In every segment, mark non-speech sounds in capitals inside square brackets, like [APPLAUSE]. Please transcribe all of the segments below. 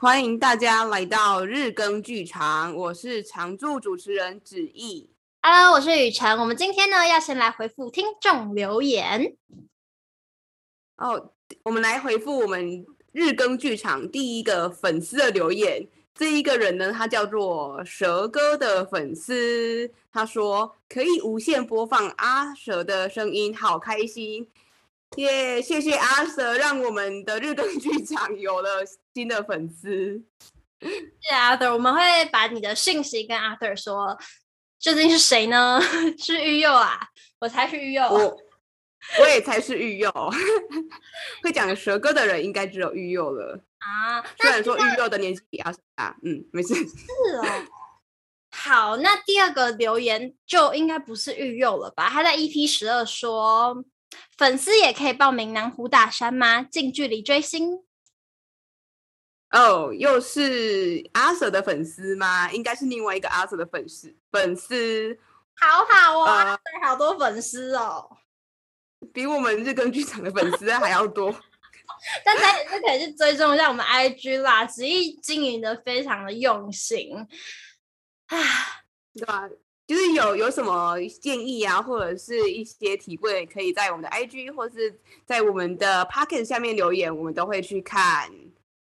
欢迎大家来到日更剧场，我是常驻主持人子毅。Hello，我是雨辰。我们今天呢要先来回复听众留言。哦，oh, 我们来回复我们日更剧场第一个粉丝的留言。这一个人呢，他叫做蛇哥的粉丝，他说可以无限播放阿蛇的声音，好开心。耶！Yeah, 谢谢阿 Sir，让我们的日更剧场有了新的粉丝。谢谢阿 Sir，我们会把你的信息跟阿 Sir 说。究竟是谁呢？[LAUGHS] 是玉佑啊，我才是玉佑。我我也才是玉佑。会讲蛇哥的人应该只有玉佑了啊。虽然说玉佑的年纪比阿 Sir 大，嗯，没事。是哦。好，那第二个留言就应该不是玉佑了吧？他在 EP 十二说。粉丝也可以报名南湖大山吗？近距离追星？哦，oh, 又是阿 Sir 的粉丝吗？应该是另外一个阿 Sir 的粉丝。粉丝，好好哦，阿 Sir 好多粉丝哦，比我们日更剧场的粉丝还要多。[LAUGHS] 大家也是可以去追踪一下我们 IG 啦，子毅经营的非常的用心。啊，对吧？就是有有什么建议啊，或者是一些提问，可以在我们的 IG 或是在我们的 Pocket 下面留言，我们都会去看。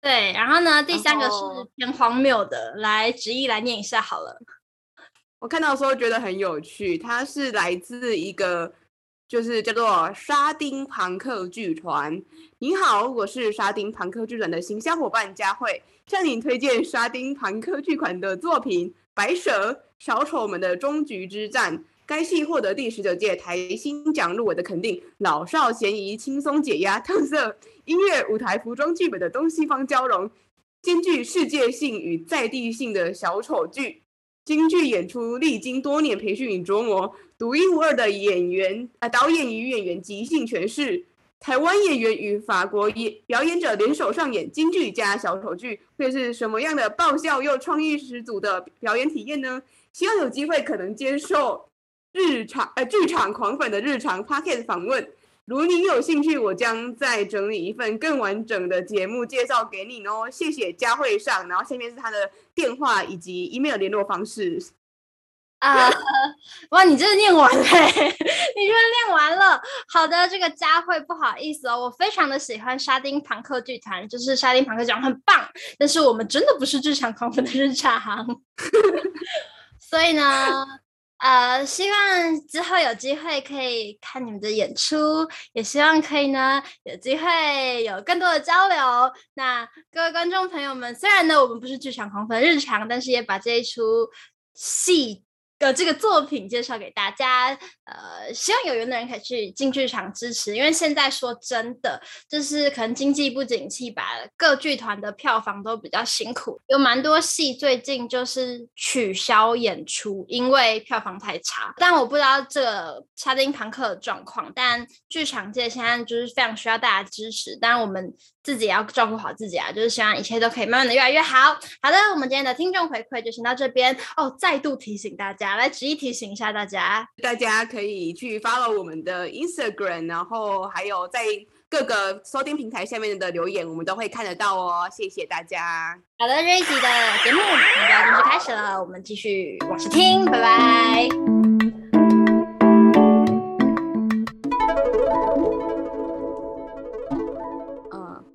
对，然后呢，第三个是偏荒谬的，来直译来念一下好了。[LAUGHS] 我看到的时候觉得很有趣，它是来自一个就是叫做沙丁庞克剧团。你好，我是沙丁庞克剧团的行销伙伴佳慧，向您推荐沙丁庞克剧团的作品《白蛇》。小丑们的终局之战，该戏获得第十九届台新奖入围的肯定，老少咸宜，轻松解压，特色。音乐、舞台、服装、剧本的东西方交融，兼具世界性与在地性的小丑剧，京剧演出历经多年培训与琢磨，独一无二的演员啊、导演与演员即兴诠释，台湾演员与法国演表演者联手上演京剧加小丑剧，会是什么样的爆笑又创意十足的表演体验呢？希望有机会可能接受日常呃剧场狂粉的日常 Pocket 访问。如您有兴趣，我将再整理一份更完整的节目介绍给你哦。谢谢佳慧上，然后下面是他的电话以及 email 联络方式。啊，uh, [LAUGHS] 哇，你真的念完了，[LAUGHS] 你真的念完了。好的，这个佳慧不好意思哦，我非常的喜欢沙丁庞克剧团，就是沙丁庞克讲很棒，但是我们真的不是剧场狂粉的日常。[LAUGHS] 所以呢，呃，希望之后有机会可以看你们的演出，也希望可以呢有机会有更多的交流。那各位观众朋友们，虽然呢我们不是剧场狂粉日常，但是也把这一出戏。的这个作品介绍给大家，呃，希望有缘的人可以去进剧场支持，因为现在说真的，就是可能经济不景气吧，各剧团的票房都比较辛苦，有蛮多戏最近就是取消演出，因为票房太差。但我不知道这个沙丁庞克的状况，但剧场界现在就是非常需要大家支持，当然我们自己也要照顾好自己啊，就是希望一切都可以慢慢的越来越好。好的，我们今天的听众回馈就先到这边哦，再度提醒大家。来，直接提醒一下大家，大家可以去 follow 我们的 Instagram，然后还有在各个收听平台下面的留言，我们都会看得到哦。谢谢大家。好的，这一集的节目应该正式开始了，我们继续往下听，拜拜。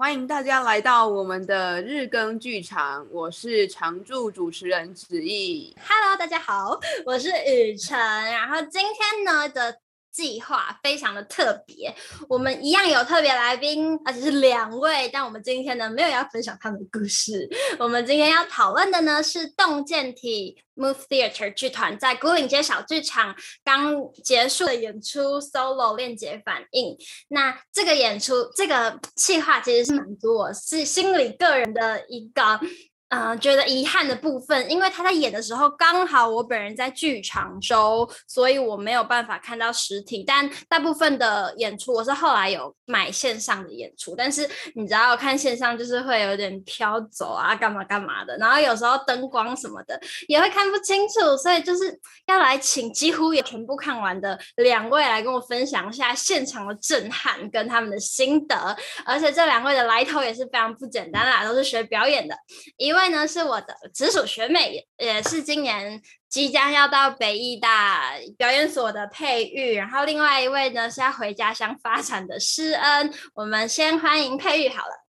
欢迎大家来到我们的日更剧场，我是常驻主持人子毅。Hello，大家好，我是雨辰。然后今天呢的计划非常的特别，我们一样有特别来宾，而且是两位。但我们今天呢没有要分享他们的故事，[LAUGHS] 我们今天要讨论的呢是洞见体。Move Theater 剧团在牯岭街小剧场刚结束的演出，Solo 链接反应。那这个演出，这个计划其实是满足我是心里个人的一个嗯、觉得遗憾的部分，因为他在演的时候刚好我本人在剧场周，所以我没有办法看到实体。但大部分的演出我是后来有买线上的演出，但是你知道看线上就是会有点飘走啊，干嘛干嘛的，然后有时候灯光什么的也会看不清楚，所以就是要来请几乎也全部看完的两位来跟我分享一下现场的震撼跟他们的心得，而且这两位的来头也是非常不简单啦，都是学表演的，因为。另外呢，是我的直属学妹，也是今年即将要到北艺大表演所的佩玉。然后另外一位呢，是要回家乡发展的诗恩。我们先欢迎佩玉好了，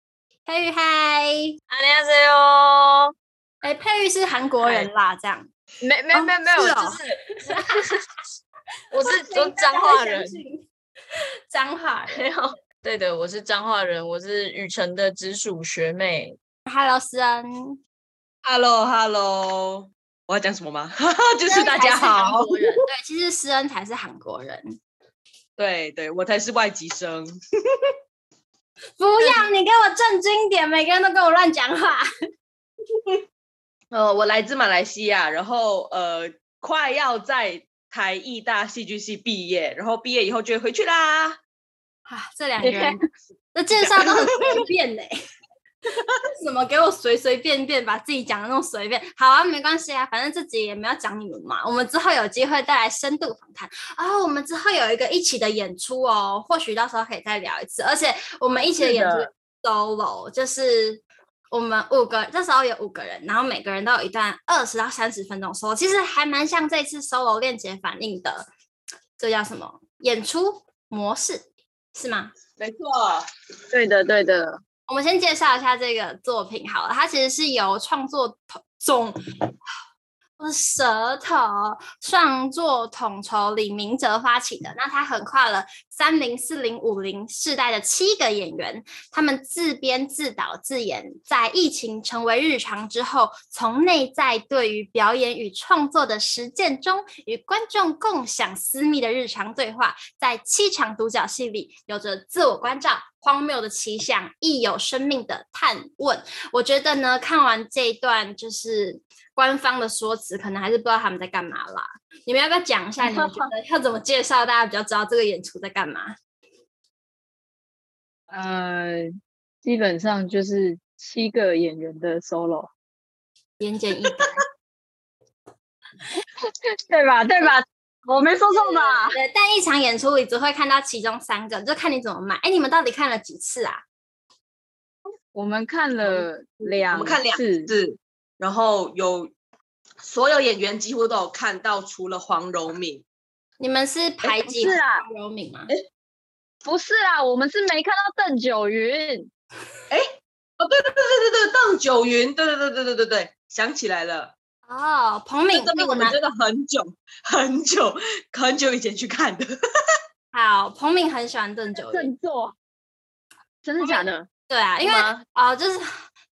佩玉嗨，안녕하세요。哎，佩玉是韩国人啦，这样？没没没没有，就是[LAUGHS] 我是说彰化人，[LAUGHS] 彰化人。没有，对的，我是彰化人，我是雨辰的直属学妹。 Hello，诗恩。Hello，Hello，我要讲什么吗？[LAUGHS] 就是大家好。[LAUGHS] 对，其实诗恩才是韩国人。对对，我才是外籍生。[LAUGHS] 不要，你给我正经点，每个人都跟我乱讲话。呃，我来自马来西亚，然后呃，快要在台艺大戏剧系毕业，然后毕业以后就会回去啦。啊，这两个人的介绍都很随便呢。[LAUGHS] 怎么给我随随便便把自己讲的那么随便？好啊，没关系啊，反正自己也没有讲你们嘛。我们之后有机会再来深度访谈啊。我们之后有一个一起的演出哦，或许到时候可以再聊一次。而且我们一起的演出 solo 就是我们五个，这时候有五个人，然后每个人都有一段二十到三十分钟 solo，其实还蛮像这次 solo 链接反应的，这叫什么演出模式是吗？没错，对的，对的。我们先介绍一下这个作品好了，它其实是由创作总。我舌头创作统筹李明哲发起的，那他横跨了三零四零五零世代的七个演员，他们自编自导自演，在疫情成为日常之后，从内在对于表演与创作的实践中，与观众共享私密的日常对话，在七场独角戏里，有着自我关照、荒谬的奇想，亦有生命的探问。我觉得呢，看完这一段就是。官方的说辞可能还是不知道他们在干嘛啦。你们要不要讲一下？你们觉得要怎么介绍，大家比较知道这个演出在干嘛？呃，基本上就是七个演员的 solo，言简意赅，[LAUGHS] 对吧？对吧？我没说错吧？对，但一场演出你只会看到其中三个，就看你怎么买。哎，你们到底看了几次啊？我们看了两，我们看两次。然后有所有演员几乎都有看到，除了黄柔敏。你们是排挤是啊，黄柔敏吗？哎，不是啊，我们是没看到邓九云。[LAUGHS] 哎，哦，对对对对对对，邓九云，对对对对对对对，想起来了。哦，彭敏，这个我们真的很久 [LAUGHS] 很久很久以前去看的。[LAUGHS] 好，彭敏很喜欢邓九云。振作，真的假的？对啊，因为哦，就是。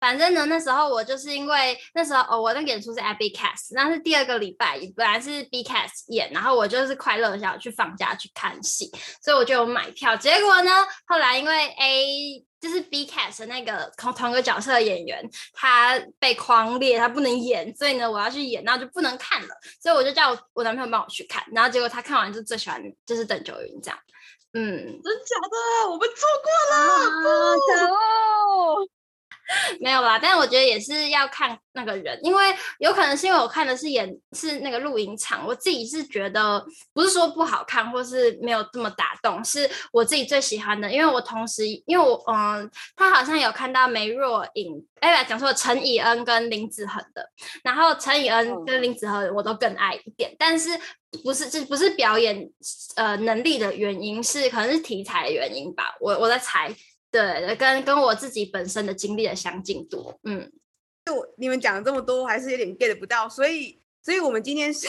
反正呢，那时候我就是因为那时候哦，我的演出是 A B Cast，那是第二个礼拜，本来是 B Cast 演，然后我就是快乐下去放假去看戏，所以我就有买票。结果呢，后来因为 A 就是 B Cast 的那个同同个角色的演员他被框裂，他不能演，所以呢我要去演，然后就不能看了，所以我就叫我，我男朋友帮我去看，然后结果他看完就最喜欢就是邓九云这样，嗯，真假的，我们错过了，啊、可恶。[LAUGHS] 没有啦，但是我觉得也是要看那个人，因为有可能是因为我看的是演是那个录影场，我自己是觉得不是说不好看，或是没有这么打动，是我自己最喜欢的，因为我同时因为我嗯，他好像有看到梅若影，哎，讲错了，陈以恩跟林子恒的，然后陈以恩跟林子恒我都更爱一点，但是不是这不是表演呃能力的原因，是可能是题材的原因吧，我我在猜。对，跟跟我自己本身的经历的相近多，嗯，就你们讲了这么多，我还是有点 get 不到，所以，所以我们今天是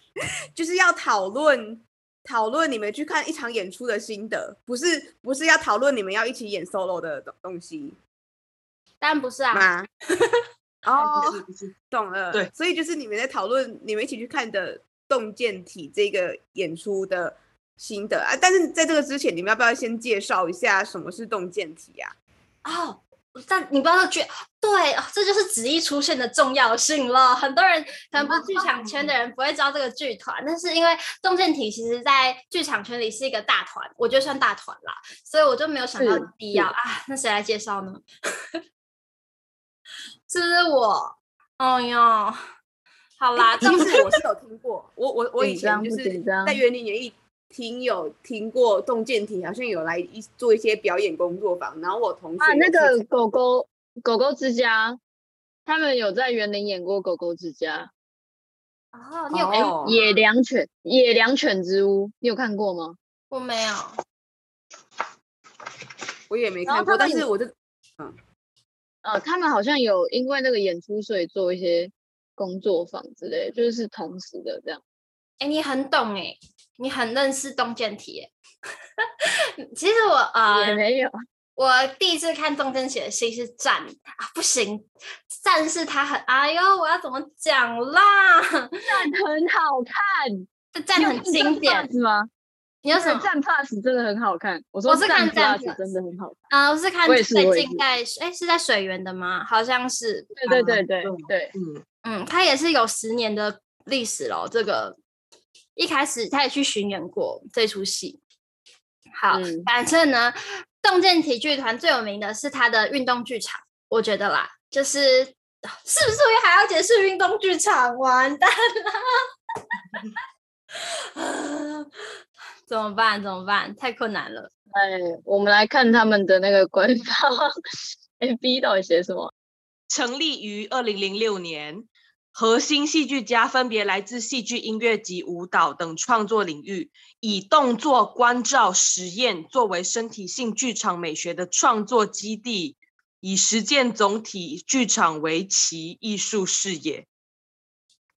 [LAUGHS] 就是要讨论讨论你们去看一场演出的心得，不是不是要讨论你们要一起演 solo 的东西，当然不是啊，吗？[LAUGHS] 哦，不是，懂了，对，所以就是你们在讨论你们一起去看的动见体这个演出的。心得啊！但是在这个之前，你们要不要先介绍一下什么是动见体啊？哦，但你不知道剧，对，这就是子毅出现的重要性了。很多人可能不是剧场圈的人不会知道这个剧团，但是因为动见体其实在剧场圈里是一个大团，我觉得算大团啦，所以我就没有想到必要啊。那谁来介绍呢？是 [LAUGHS] 不是我？哦哟，好啦，其实我是有听过，我我我以前就是在园林演艺厅有听过动见体，好像有来一做一些表演工作坊，然后我同学啊，那个狗狗狗狗之家，他们有在园林演过狗狗之家。哦，你有看过野良犬野良犬之屋，你有看过吗？我没有，我也没看过，但是我就嗯。呃，他们好像有因为那个演出，所以做一些工作坊之类，就是同时的这样。哎、欸，你很懂哎，你很认识动见体哎。[LAUGHS] 其实我呃也没有，我第一次看动见写的戏是战啊，不行，战是他很哎呦，我要怎么讲啦？战很好看，这战很经典是吗？你要是战 plus 真的很好看，我说我是看战 plus 真的很好看啊，我是看最近在哎是在水源的吗？好像是，对对对对对，嗯嗯，他也是有十年的历史了。这个一开始他也去巡演过这出戏。好，反正呢，洞见体剧团最有名的是他的运动剧场，我觉得啦，就是是不是还要解释运动剧场？完蛋了。[LAUGHS] 怎么办？怎么办？太困难了。哎，我们来看他们的那个官方 [LAUGHS] FB 到底写什么？成立于二零零六年，核心戏剧家分别来自戏剧、音乐及舞蹈等创作领域，以动作、观照、实验作为身体性剧场美学的创作基地，以实践总体剧场为其艺术视野。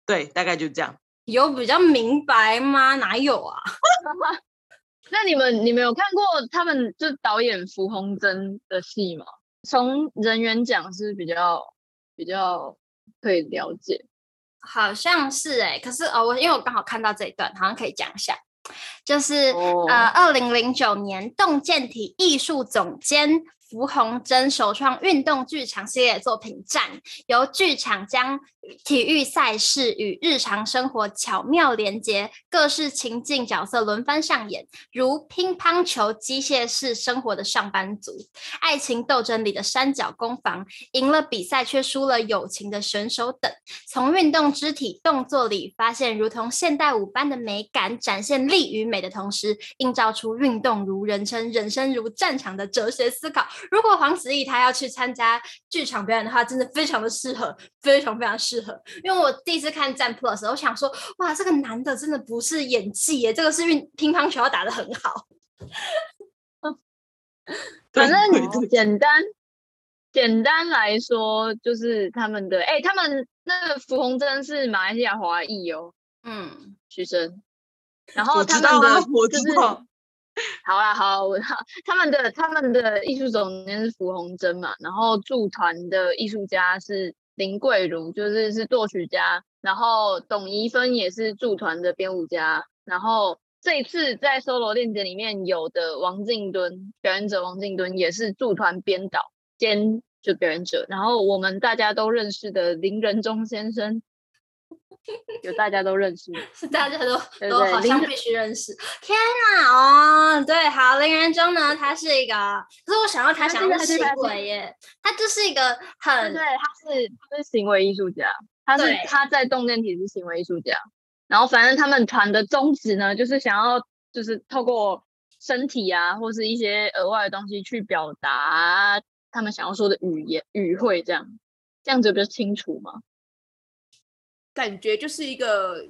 对，大概就这样。有比较明白吗？哪有啊？[LAUGHS] 那你们你们有看过他们就导演符宏真的戏吗？从人员讲是比较比较可以了解，好像是哎、欸。可是哦，我因为我刚好看到这一段，好像可以讲一下，就是、哦、呃，二零零九年洞见体艺术总监。符宏真首创运动剧场系列作品《战》，由剧场将体育赛事与日常生活巧妙连接，各式情境角色轮番上演，如乒乓球机械式生活的上班族，爱情斗争里的三角攻防，赢了比赛却输了友情的选手等，从运动肢体动作里发现如同现代舞般的美感，展现力与美的同时，映照出运动如人生，人生如战场的哲学思考。如果黄子毅他要去参加剧场表演的话，真的非常的适合，非常非常适合。因为我第一次看《战 Plus》，我想说，哇，这个男的真的不是演技耶，这个是运乒乓球要打的很好。反正简单简单来说，就是他们的，哎、欸，他们那个符红真是马来西亚华裔哦，嗯，学生。然后他们的我知道，我知道。[LAUGHS] 好啦，好，我 [LAUGHS] 他们的他们的艺术总监是符宏真嘛，然后驻团的艺术家是林桂如，就是是作曲家，然后董怡芬也是驻团的编舞家，然后这一次在 solo 链接里面有的王静敦表演者，王静敦也是驻团编导兼就表演者，然后我们大家都认识的林仁忠先生。有大家都认识，是 [LAUGHS] 大家都都好像必须认识。天哪，哦，对，好，林仁忠呢，他是一个，可是我想要他想要行为耶，他就是一个很，对，他是他是行为艺术家，他是他在动电体是行为艺术家，然后反正他们团的宗旨呢，就是想要就是透过身体啊，或是一些额外的东西去表达他们想要说的语言语汇，这样这样子比较清楚吗？感觉就是一个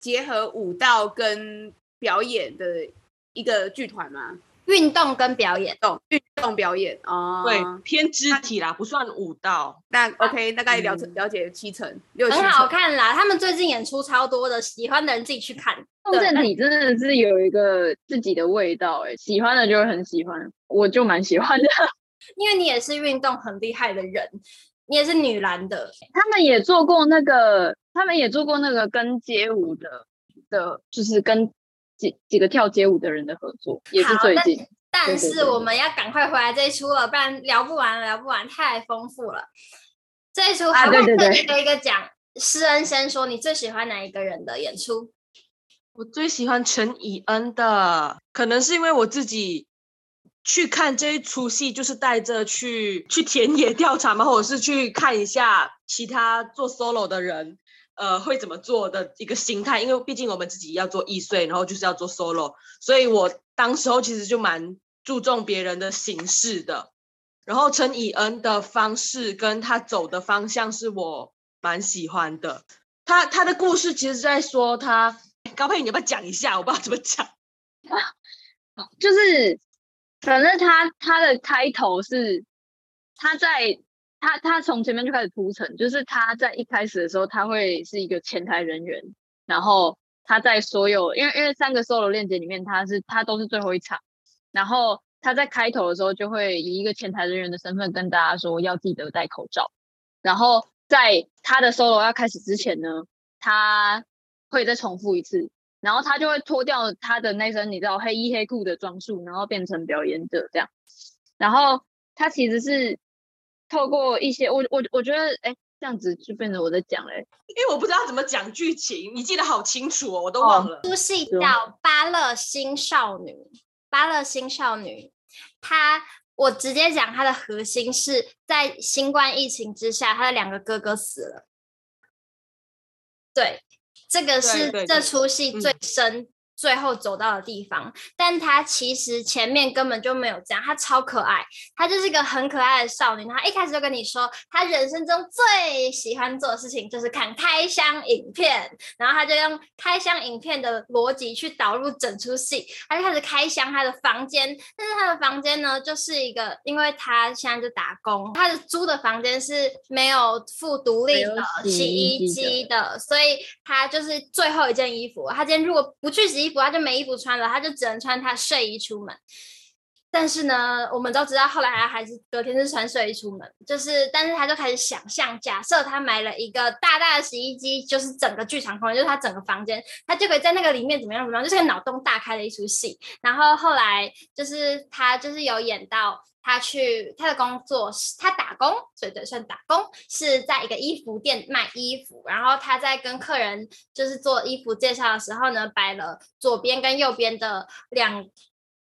结合舞蹈跟表演的一个剧团嘛，运动跟表演，动运动表演哦，对，偏肢体啦，不算舞蹈。那 OK，大概了解了解七成，六成，很好看啦。他们最近演出超多的，喜欢的人自己去看。动见体真的是有一个自己的味道，哎，喜欢的就会很喜欢，我就蛮喜欢的。[LAUGHS] 因为你也是运动很厉害的人，你也是女篮的，他们也做过那个。他们也做过那个跟街舞的的，就是跟几几个跳街舞的人的合作，也是最近。但是我们要赶快回来这一出了，不然聊不完，聊不完，太丰富了。这一出还会特一个一个讲。施恩先说，你最喜欢哪一个人的演出？我最喜欢陈以恩的，可能是因为我自己去看这一出戏，就是带着去去田野调查嘛，或者是去看一下其他做 solo 的人，呃，会怎么做的一个心态。因为毕竟我们自己要做易碎，然后就是要做 solo，所以我当时候其实就蛮注重别人的形式的。然后陈以恩的方式跟他走的方向是我蛮喜欢的。他他的故事其实在说他。高佩，你要不要讲一下？我不知道怎么讲。[LAUGHS] 就是，反正他他的开头是他在他他从前面就开始铺陈，就是他在一开始的时候他会是一个前台人员，然后他在所有因为因为三个 solo 链接里面他是他都是最后一场，然后他在开头的时候就会以一个前台人员的身份跟大家说要记得戴口罩，然后在他的 solo 要开始之前呢，他。会再重复一次，然后他就会脱掉他的那身你知道黑衣黑裤的装束，然后变成表演者这样。然后他其实是透过一些我我我觉得哎这样子就变成我在讲嘞，因为我不知道怎么讲剧情，你记得好清楚哦，我都忘了。出戏叫《芭乐新少女》，芭乐新少女，她我直接讲她的核心是在新冠疫情之下，她的两个哥哥死了，对。这个是这出戏最深。最后走到的地方，但他其实前面根本就没有这样，他超可爱，他就是一个很可爱的少女。他一开始就跟你说，他人生中最喜欢做的事情就是看开箱影片，然后他就用开箱影片的逻辑去导入整出戏，他就开始开箱他的房间。但是他的房间呢，就是一个，因为他现在就打工，他的租的房间是没有附独立的洗衣机的，所以他就是最后一件衣服，他今天如果不去洗他就没衣服穿了，他就只能穿他睡衣出门。但是呢，我们都知道，后来他还是隔天是穿睡衣出门。就是，但是他就开始想象，假设他买了一个大大的洗衣机，就是整个剧场空间，就是他整个房间，他就可以在那个里面怎么样怎么样，就是个脑洞大开的一出戏。然后后来就是他就是有演到。他去他的工作是，他打工，所以对，算打工，是在一个衣服店卖衣服。然后他在跟客人就是做衣服介绍的时候呢，摆了左边跟右边的两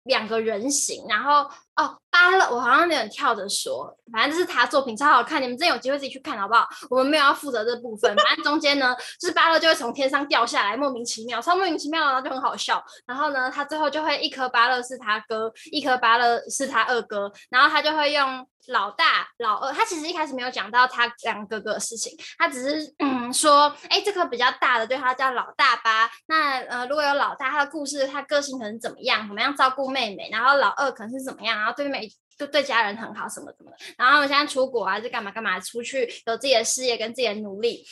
两个人形，然后。哦，芭乐，我好像有点跳着说，反正就是他作品超好看，你们真有机会自己去看好不好？我们没有要负责这部分，反正中间呢，就是芭乐就会从天上掉下来，莫名其妙，超莫名其妙，然后就很好笑。然后呢，他最后就会一颗芭乐是他哥，一颗芭乐是他二哥，然后他就会用老大、老二。他其实一开始没有讲到他两个哥哥的事情，他只是嗯说，哎，这颗比较大的对他叫老大吧。那呃，如果有老大，他的故事，他个性可能怎么样，怎么样照顾妹妹，然后老二可能是怎么样。然后对每就对家人很好，什么什么的。然后我现在出国啊，就干嘛干嘛，出去有自己的事业跟自己的努力。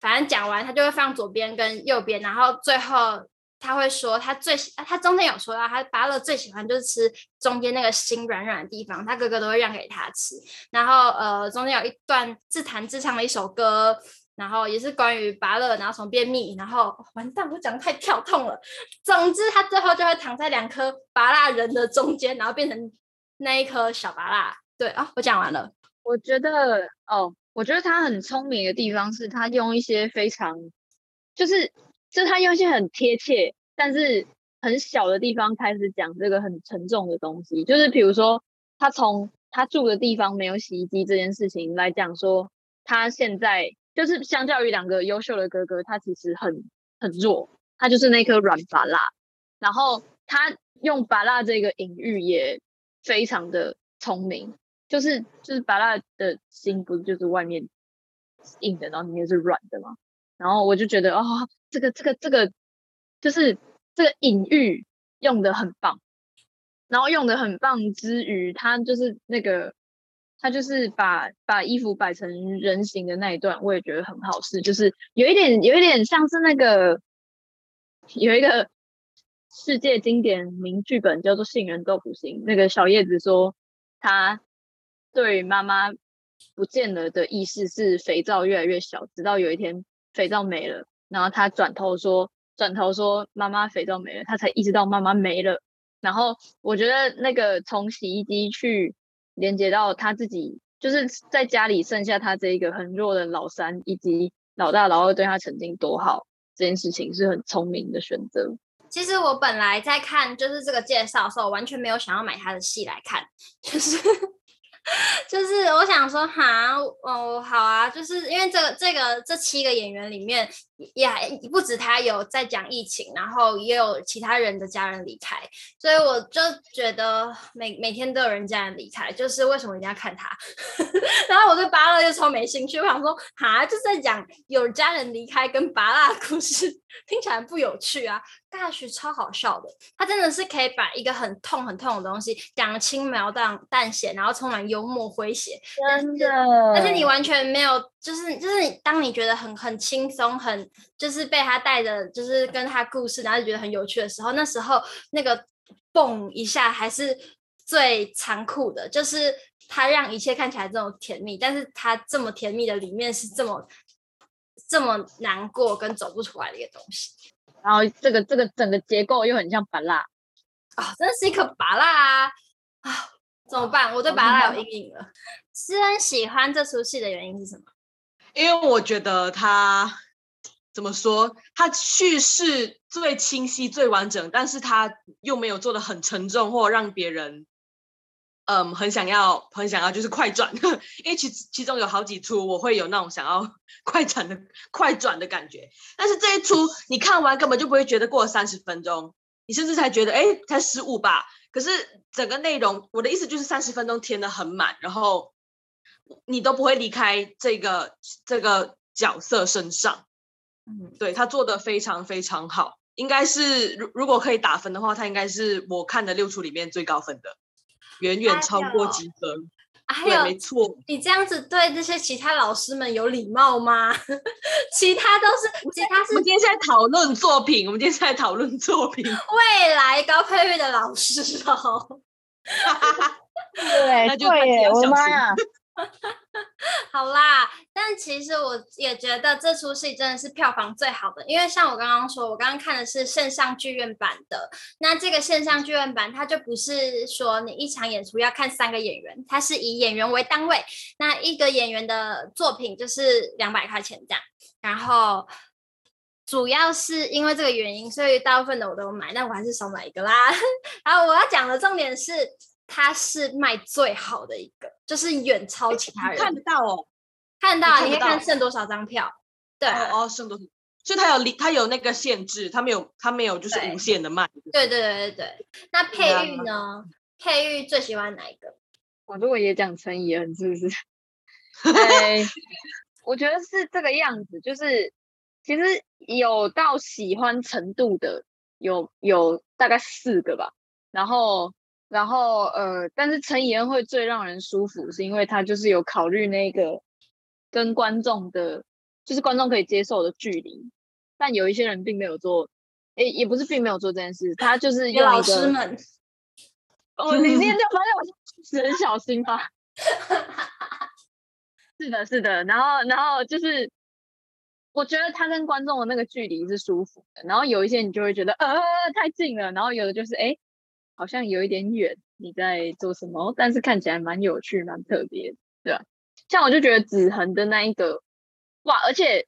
反正讲完，他就会放左边跟右边，然后最后他会说，他最喜，他中间有说到，他芭乐最喜欢就是吃中间那个心软软的地方，他哥哥都会让给他吃。然后呃，中间有一段自弹自唱的一首歌，然后也是关于芭乐，然后从便秘，然后完蛋，我讲的太跳痛了。总之，他最后就会躺在两颗芭乐人的中间，然后变成。那一颗小芭乐，对啊，我讲完了。我觉得哦，我觉得他很聪明的地方是他用一些非常，就是就他用一些很贴切，但是很小的地方开始讲这个很沉重的东西。就是比如说，他从他住的地方没有洗衣机这件事情来讲说，他现在就是相较于两个优秀的哥哥，他其实很很弱，他就是那颗软芭乐。然后他用芭乐这个隐喻也。非常的聪明，就是就是把他的心不是就是外面硬的，然后里面是软的嘛。然后我就觉得哦，这个这个这个就是这个隐喻用的很棒，然后用的很棒之余，他就是那个他就是把把衣服摆成人形的那一段，我也觉得很好试，就是有一点有一点像是那个有一个。世界经典名剧本叫做《杏仁豆腐心》，那个小叶子说，他对妈妈不见了的意识是肥皂越来越小，直到有一天肥皂没了，然后他转头说，转头说妈妈肥皂没了，他才意识到妈妈没了，然后我觉得那个从洗衣机去连接到他自己，就是在家里剩下他这一个很弱的老三，以及老大老二对他曾经多好，这件事情是很聪明的选择。其实我本来在看就是这个介绍的时候，完全没有想要买他的戏来看，就是。[LAUGHS] 就是我想说，哈，哦，好啊，就是因为这个这个这七个演员里面，也还不止他有在讲疫情，然后也有其他人的家人离开，所以我就觉得每每天都有人家人离开，就是为什么一定要看他？[LAUGHS] 然后我对芭乐就超没兴趣，我想说，哈，就是在讲有家人离开跟芭乐故事，听起来不有趣啊。大学超好笑的，他真的是可以把一个很痛很痛的东西讲得轻描淡淡写，然后充满幽默诙谐，真的。但是你完全没有，就是就是当你觉得很很轻松，很就是被他带着，就是跟他故事，然后就觉得很有趣的时候，那时候那个蹦一下还是最残酷的，就是他让一切看起来这么甜蜜，但是他这么甜蜜的里面是这么这么难过跟走不出来的一个东西。然后这个这个整个结构又很像拔蜡啊，真的是一颗拔蜡啊！啊，怎么办？我对拔蜡有阴影了。诗恩喜欢这出戏的原因是什么？因为我觉得他怎么说，他叙事最清晰、最完整，但是他又没有做得很沉重，或让别人。嗯，很想要，很想要，就是快转，[LAUGHS] 因为其其中有好几出，我会有那种想要 [LAUGHS] 快转的快转的感觉。但是这一出你看完根本就不会觉得过了三十分钟，你甚至才觉得哎，才十五吧。可是整个内容，我的意思就是三十分钟填得很满，然后你都不会离开这个这个角色身上。嗯，对，他做的非常非常好，应该是如如果可以打分的话，他应该是我看的六出里面最高分的。远远超过积分，还有，对，没错。你这样子对这些其他老师们有礼貌吗？[LAUGHS] 其他都是，其他是。我们今天是在讨论作品，我们今天是在讨论作品。未来高配乐的老师哦。[LAUGHS] 对，那就对耶，我的妈呀！[LAUGHS] 好啦，但其实我也觉得这出戏真的是票房最好的，因为像我刚刚说，我刚刚看的是线上剧院版的。那这个线上剧院版，它就不是说你一场演出要看三个演员，它是以演员为单位，那一个演员的作品就是两百块钱这样。然后主要是因为这个原因，所以大部分的我都买，但我还是少买一个啦。[LAUGHS] 然后我要讲的重点是。它是卖最好的一个，就是远超其他人。看得到哦，看得到，你可以看剩多少张票。对哦，哦，剩多少？所以它有它有那个限制，它没有它没有就是无限的卖。对对对对对。那佩玉呢？佩玉最喜欢哪一个？[LAUGHS] 我如果也讲陈怡恩，是不是？[LAUGHS] 对，我觉得是这个样子，就是其实有到喜欢程度的有有大概四个吧，然后。然后呃，但是陈以恩会最让人舒服，是因为他就是有考虑那个跟观众的，就是观众可以接受的距离。但有一些人并没有做，诶，也不是并没有做这件事，他就是老师们。哦，你今天就发现我是 [LAUGHS] 很小心吧？是的，是的。然后，然后就是我觉得他跟观众的那个距离是舒服的。然后有一些你就会觉得呃太近了，然后有的就是诶。好像有一点远，你在做什么？但是看起来蛮有趣、蛮特别，对吧？像我就觉得子恒的那一个，哇！而且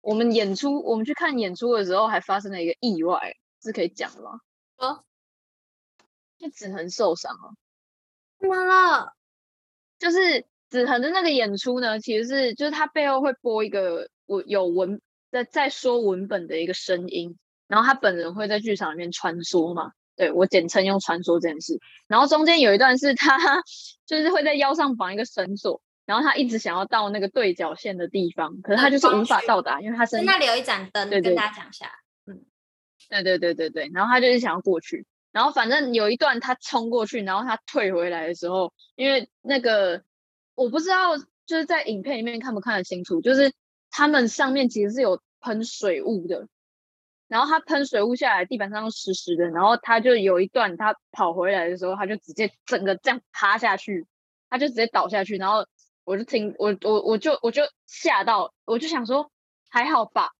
我们演出，我们去看演出的时候，还发生了一个意外，是可以讲的吗？啊，就子恒受伤了，怎么了？就是子恒的那个演出呢，其实是就是他背后会播一个我有文在在说文本的一个声音，然后他本人会在剧场里面穿梭嘛。对，我简称用传说这件事，然后中间有一段是他就是会在腰上绑一个绳索，然后他一直想要到那个对角线的地方，可是他就是无法到达，因为他身那里有一盏灯，对对，跟大家讲一下，嗯，对对对对对，然后他就是想要过去，然后反正有一段他冲过去，然后他退回来的时候，因为那个我不知道就是在影片里面看不看得清楚，就是他们上面其实是有喷水雾的。然后他喷水雾下来，地板上湿湿的。然后他就有一段，他跑回来的时候，他就直接整个这样趴下去，他就直接倒下去。然后我就听我我我就我就吓到，我就想说还好吧。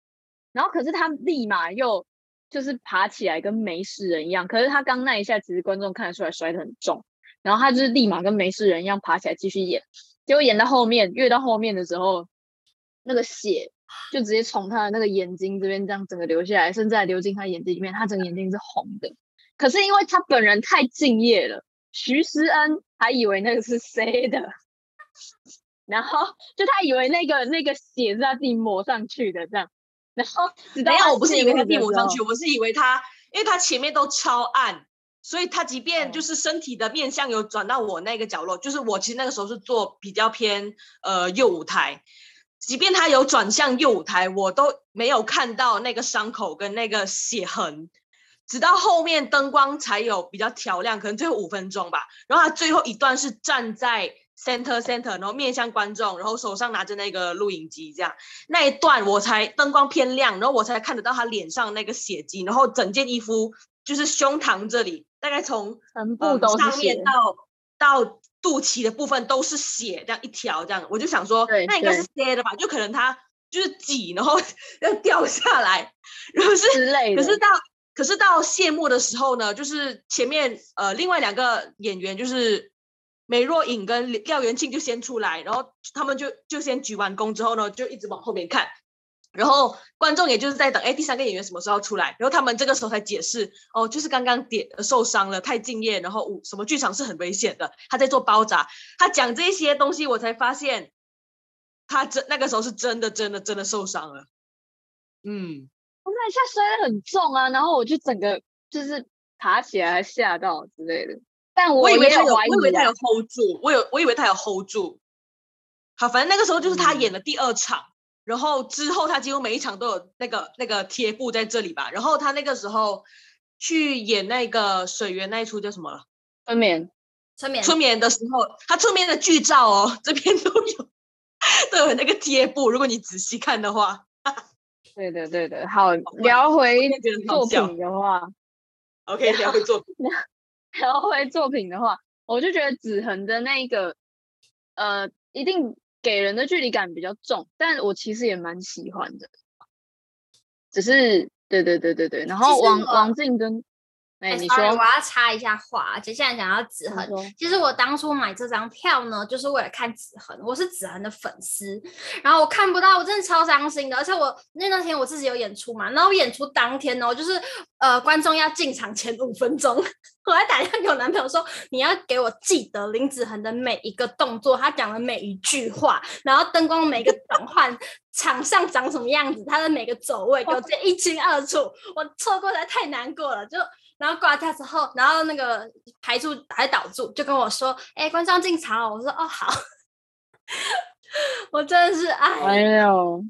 然后可是他立马又就是爬起来跟没事人一样，可是他刚那一下，其实观众看得出来摔得很重，然后他就是立马跟没事人一样爬起来继续演，结果演到后面，越到后面的时候，那个血就直接从他的那个眼睛这边这样整个流下来，甚至还流进他眼睛里面，他整个眼睛是红的。可是因为他本人太敬业了，徐思恩还以为那个是谁的，然后就他以为那个那个血是他自己抹上去的这样。然后没有，我不是以为他自己抹上去，我是以为他，因为他前面都超暗，所以他即便就是身体的面向有转到我那个角落，就是我其实那个时候是坐比较偏呃右舞台，即便他有转向右舞台，我都没有看到那个伤口跟那个血痕，直到后面灯光才有比较调亮，可能最后五分钟吧。然后他最后一段是站在。center center，然后面向观众，然后手上拿着那个录影机，这样那一段我才灯光偏亮，然后我才看得到他脸上那个血迹，然后整件衣服就是胸膛这里，大概从全部都上面到到肚脐的部分都是血，这样一条这样，我就想说，那应该是塞的吧，就可能他就是挤，然后 [LAUGHS] 要掉下来，然后是之类的。可是到可是到谢幕的时候呢，就是前面呃另外两个演员就是。梅若影跟廖元庆就先出来，然后他们就就先鞠完躬之后呢，就一直往后面看，然后观众也就是在等，哎，第三个演员什么时候出来？然后他们这个时候才解释，哦，就是刚刚点受伤了，太敬业，然后什么剧场是很危险的，他在做包扎，他讲这些东西，我才发现他真那个时候是真的真的真的受伤了。嗯，我那一下摔得很重啊，然后我就整个就是爬起来吓到之类的。但我，我以为他有，我以为他有 hold 住，我有，我以为他有 hold 住。好，反正那个时候就是他演的第二场，嗯、然后之后他几乎每一场都有那个那个贴布在这里吧。然后他那个时候去演那个水源那一出叫什么了？春眠，春眠，春眠的时候，他出面的剧照哦，这边都有 [LAUGHS] 都有那个贴布。如果你仔细看的话，[LAUGHS] 对的对的。好，聊回作品的话，OK，聊回作品。[LAUGHS] 聊回作品的话，我就觉得子恒的那个，呃，一定给人的距离感比较重，但我其实也蛮喜欢的。只是，对对对对对，然后王王静跟。哎，你说我要插一下话。接下来讲到子恒，其实我当初买这张票呢，就是为了看子恒。我是子恒的粉丝，然后我看不到，我真的超伤心的。而且我那那天我自己有演出嘛，然后演出当天呢，就是呃，观众要进场前五分钟，我还打电话给我男朋友说，你要给我记得林子恒的每一个动作，他讲的每一句话，然后灯光每个转换，场上长什么样子，他的每个走位给我记一清二楚。我错过来太难过了，就。然后挂掉之后，然后那个排柱还导住，就跟我说：“哎，观众进场了。”我说：“哦，好。[LAUGHS] ”我真的是哎，哎呦，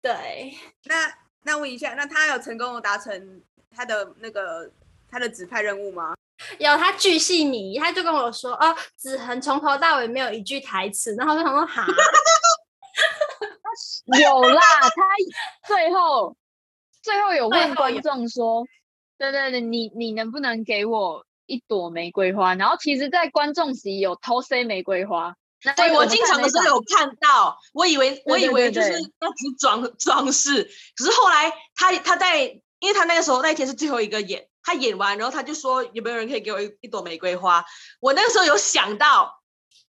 对，那那问一下，那他有成功达成他的那个他的指派任务吗？有，他巨细靡遗，他就跟我说：“哦，子恒从头到尾没有一句台词。”然后我就想说：“哈，有啦，他最后最后有问观众说。”对对对，你你能不能给我一朵玫瑰花？然后其实，在观众席有偷塞玫瑰花。对，我进场的时候有看到，我以为我以为就是那只装装饰，可是后来他他在，因为他那个时候那一天是最后一个演，他演完，然后他就说有没有人可以给我一一朵玫瑰花？我那个时候有想到。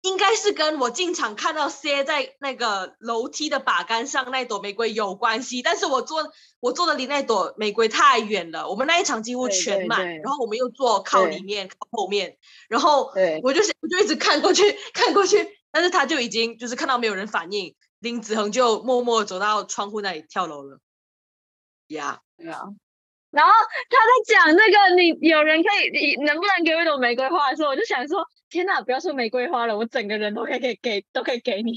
应该是跟我进场看到塞在那个楼梯的把杆上那朵玫瑰有关系，但是我坐我坐的离那朵玫瑰太远了，我们那一场几乎全满，然后我们又坐靠里面靠后面，然后我就我就一直看过去 [LAUGHS] 看过去，但是他就已经就是看到没有人反应，林子恒就默默走到窗户那里跳楼了，呀，对啊。然后他在讲那个你有人可以，你能不能给我一朵玫瑰花的时候，我就想说，天哪，不要说玫瑰花了，我整个人都可以给给都可以给你，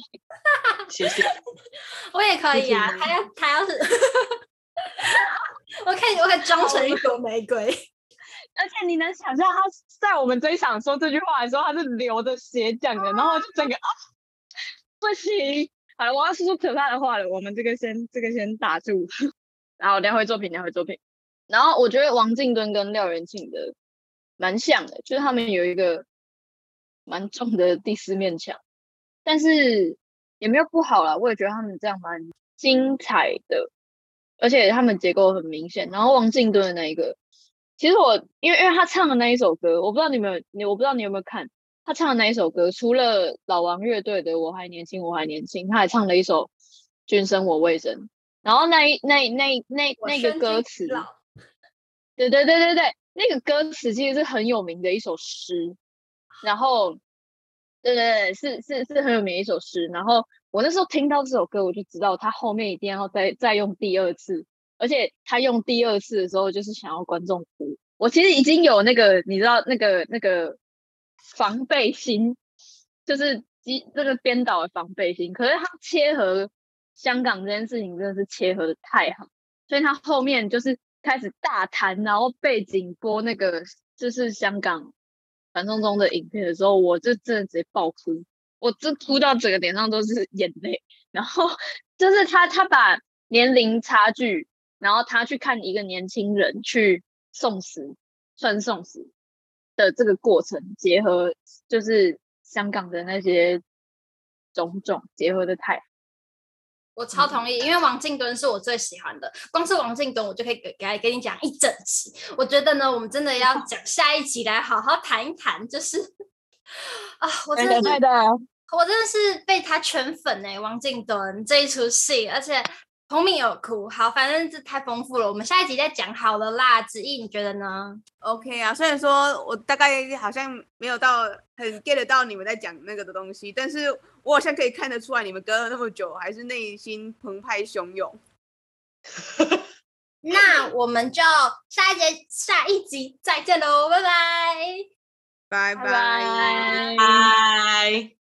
[LAUGHS] 谢谢，[LAUGHS] 我也可以啊，他要他要是，[LAUGHS] 我可以我可以装成一朵玫瑰，而且你能想象他在我们这一场说这句话的时候，他是流着血讲的，然后就整个啊，不行，好了，我要说出可怕的话了，我们这个先这个先打住，然后聊回作品，聊回作品。然后我觉得王静敦跟廖元庆的蛮像的，就是他们有一个蛮重的第四面墙，但是也没有不好啦，我也觉得他们这样蛮精彩的。而且他们结构很明显。然后王静敦的那一个，其实我因为因为他唱的那一首歌，我不知道你们有你我不知道你有没有看他唱的那一首歌，除了老王乐队的《我还年轻我还年轻》，他还唱了一首《君生我未生》，然后那一那那那那个歌词，对对对对对，那个歌词其实是很有名的一首诗，然后。对对对，是是是很有名一首诗。然后我那时候听到这首歌，我就知道他后面一定要再再用第二次，而且他用第二次的时候，就是想要观众哭。我其实已经有那个，你知道那个那个防备心，就是机这个编导的防备心。可是他切合香港这件事情，真的是切合的太好，所以他后面就是开始大谈，然后背景播那个就是香港。传送中的影片的时候，我就真的直接爆哭，我就哭到整个脸上都是眼泪。然后就是他，他把年龄差距，然后他去看一个年轻人去送死，算送死的这个过程，结合就是香港的那些种种，结合的太。我超同意，因为王静敦是我最喜欢的。光是王静敦，我就可以给给给你讲一整期。我觉得呢，我们真的要 [LAUGHS] 讲下一集来好好谈一谈，就是啊，我真的是，我真的是被他圈粉哎，王静敦这一出戏，而且。同名有哭，好，反正这太丰富了，我们下一集再讲好了啦。子毅，你觉得呢？OK 啊，虽然说我大概好像没有到很 get 到你们在讲那个的东西，但是我好像可以看得出来，你们隔了那么久，还是内心澎湃汹涌。[LAUGHS] 那我们就下一节下一集再见喽，拜拜，拜拜，拜。